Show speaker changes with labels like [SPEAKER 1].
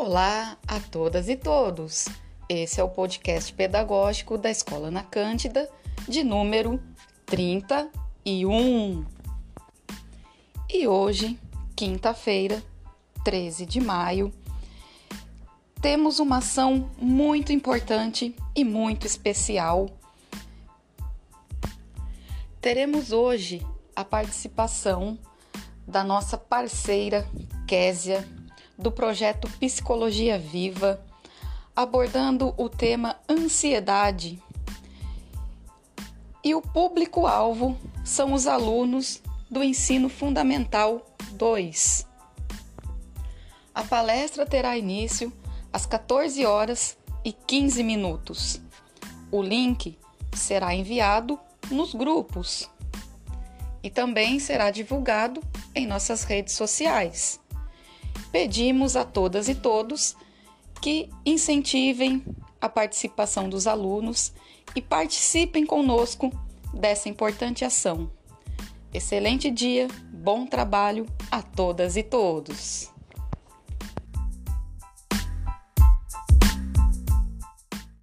[SPEAKER 1] Olá a todas e todos! Esse é o podcast pedagógico da Escola Na Cândida, de número 31. E hoje, quinta-feira, 13 de maio, temos uma ação muito importante e muito especial. Teremos hoje a participação da nossa parceira Késia, do projeto Psicologia Viva, abordando o tema ansiedade. E o público-alvo são os alunos do ensino fundamental 2. A palestra terá início às 14 horas e 15 minutos. O link será enviado nos grupos e também será divulgado em nossas redes sociais. Pedimos a todas e todos que incentivem a participação dos alunos e participem conosco dessa importante ação. Excelente dia, bom trabalho a todas e todos!